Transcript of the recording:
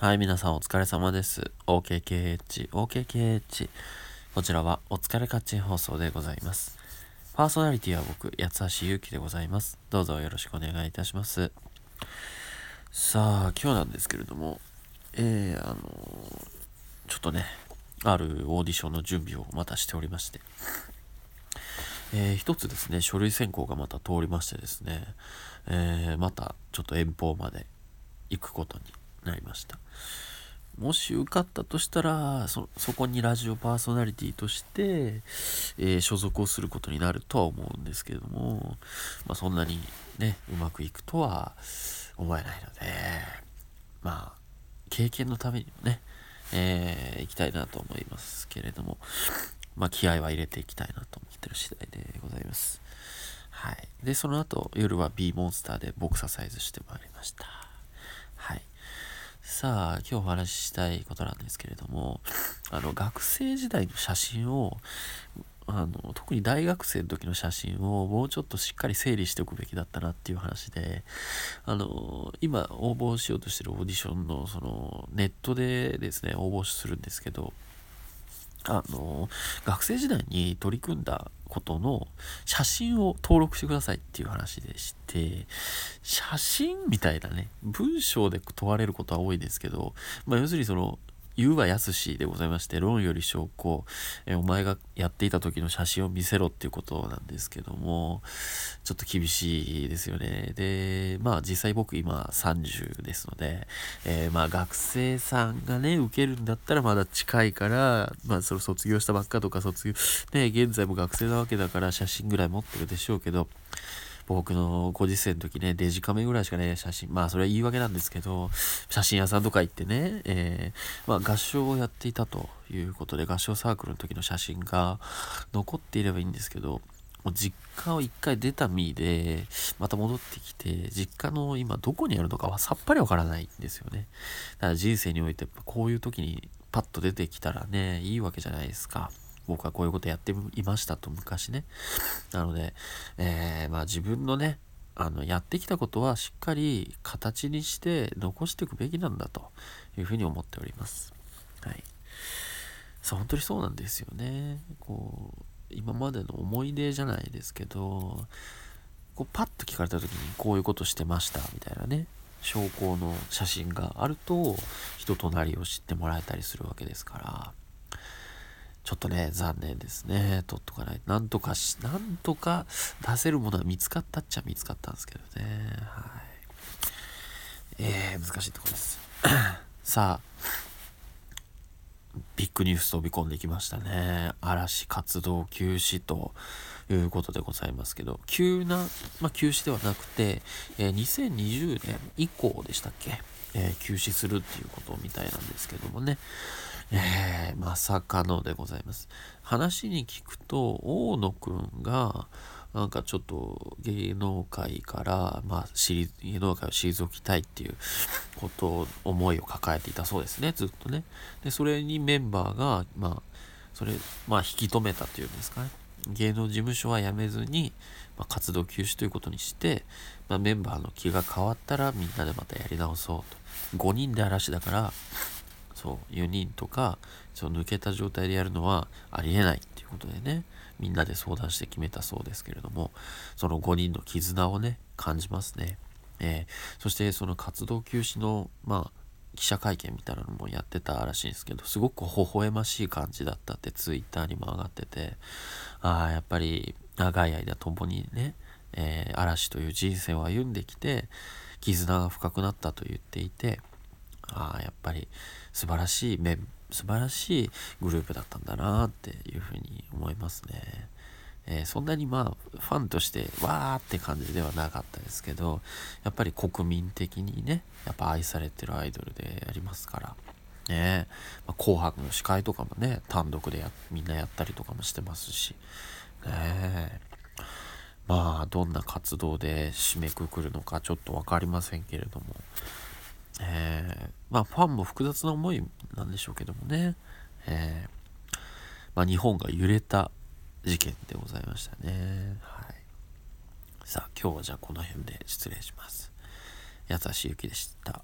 はい、皆さんお疲れ様です。OKKH、OKKH。こちらはお疲れカッチン放送でございます。パーソナリティは僕、八橋ゆうきでございます。どうぞよろしくお願いいたします。さあ、今日なんですけれども、えー、あの、ちょっとね、あるオーディションの準備をまたしておりまして、えー、一つですね、書類選考がまた通りましてですね、えー、またちょっと遠方まで行くことになりました。もし受かったとしたらそこにラジオパーソナリティとして、えー、所属をすることになるとは思うんですけれども、まあ、そんなにねうまくいくとは思えないのでまあ経験のためにもね、えー、行きたいなと思いますけれどもまあ気合は入れていきたいなと思ってる次第でございます。はい。で、その後、夜は B モンスターでボクササイズしてまいりました。はい。さあ、今日お話ししたいことなんですけれども、あの、学生時代の写真を、あの、特に大学生の時の写真をもうちょっとしっかり整理しておくべきだったなっていう話で、あの、今応募しようとしてるオーディションの、その、ネットでですね、応募するんですけど、あの、学生時代に取り組んだことの写真を登録してくださいっていう話でして、写真みたいなね、文章で問われることは多いですけど、まあ、要するにその、言うはやすしでございまして、論より証拠、えお前がやっていた時の写真を見せろっていうことなんですけども、ちょっと厳しいですよね。で、まあ実際僕今30ですので、えー、まあ学生さんがね、受けるんだったらまだ近いから、まあその卒業したばっかとか卒業、ね、現在も学生なわけだから写真ぐらい持ってるでしょうけど、僕のご時世の時ね、デジカメぐらいしかね、写真、まあそれは言い訳なんですけど、写真屋さんとか行ってね、えー、まあ合唱をやっていたということで、合唱サークルの時の写真が残っていればいいんですけど、もう実家を一回出た身で、また戻ってきて、実家の今どこにあるのかはさっぱりわからないんですよね。だから人生においてこういう時にパッと出てきたらね、いいわけじゃないですか。僕はこういうことやっていましたと昔ね。なので、えー、まあ自分のね、あの、やってきたことはしっかり形にして残していくべきなんだというふうに思っております。はい。そう、本当にそうなんですよね。こう、今までの思い出じゃないですけど、こうパッと聞かれた時にこういうことしてましたみたいなね、証拠の写真があると人となりを知ってもらえたりするわけですから、ちょっとね、残念ですね。取っとかない。なんとかし、なんとか出せるものは見つかったっちゃ見つかったんですけどね。はい。えー、難しいところです。さあ、ビッグニュース飛び込んできましたね。嵐活動休止ということでございますけど、急な、まあ、休止ではなくて、えー、2020年以降でしたっけ、えー、休止するっていうことみたいなんですけどもね。えー、まさかのでございます。話に聞くと、大野くんが、なんかちょっと芸能界から、まあ、芸能界を退きたいっていうことを、思いを抱えていたそうですね、ずっとね。で、それにメンバーが、まあ、それ、まあ、引き止めたっていうんですかね。芸能事務所は辞めずに、まあ、活動休止ということにして、まあ、メンバーの気が変わったらみんなでまたやり直そうと。5人で嵐だから、そう4人とかその抜けた状態でやるのはありえないっていうことでねみんなで相談して決めたそうですけれどもその5人の絆をね感じますね、えー、そしてその活動休止のまあ記者会見みたいなのもやってたらしいんですけどすごく微笑ましい感じだったってツイッターにも上がっててああやっぱり長い間共にね、えー、嵐という人生を歩んできて絆が深くなったと言っていてああやっぱり素晴らしいメ素晴らしいグループだったんだなっていうふうに思いますね。えー、そんなにまあファンとしてわーって感じではなかったですけどやっぱり国民的にねやっぱ愛されてるアイドルでありますからねまあ、紅白の司会とかもね単独でみんなやったりとかもしてますしねまあどんな活動で締めくくるのかちょっと分かりませんけれどもえー、まあファンも複雑な思いなんでしょうけどもね、えー、まあ日本が揺れた事件でございましたね。はい。さあ今日はじゃあこの辺で失礼します。八橋ゆきでした。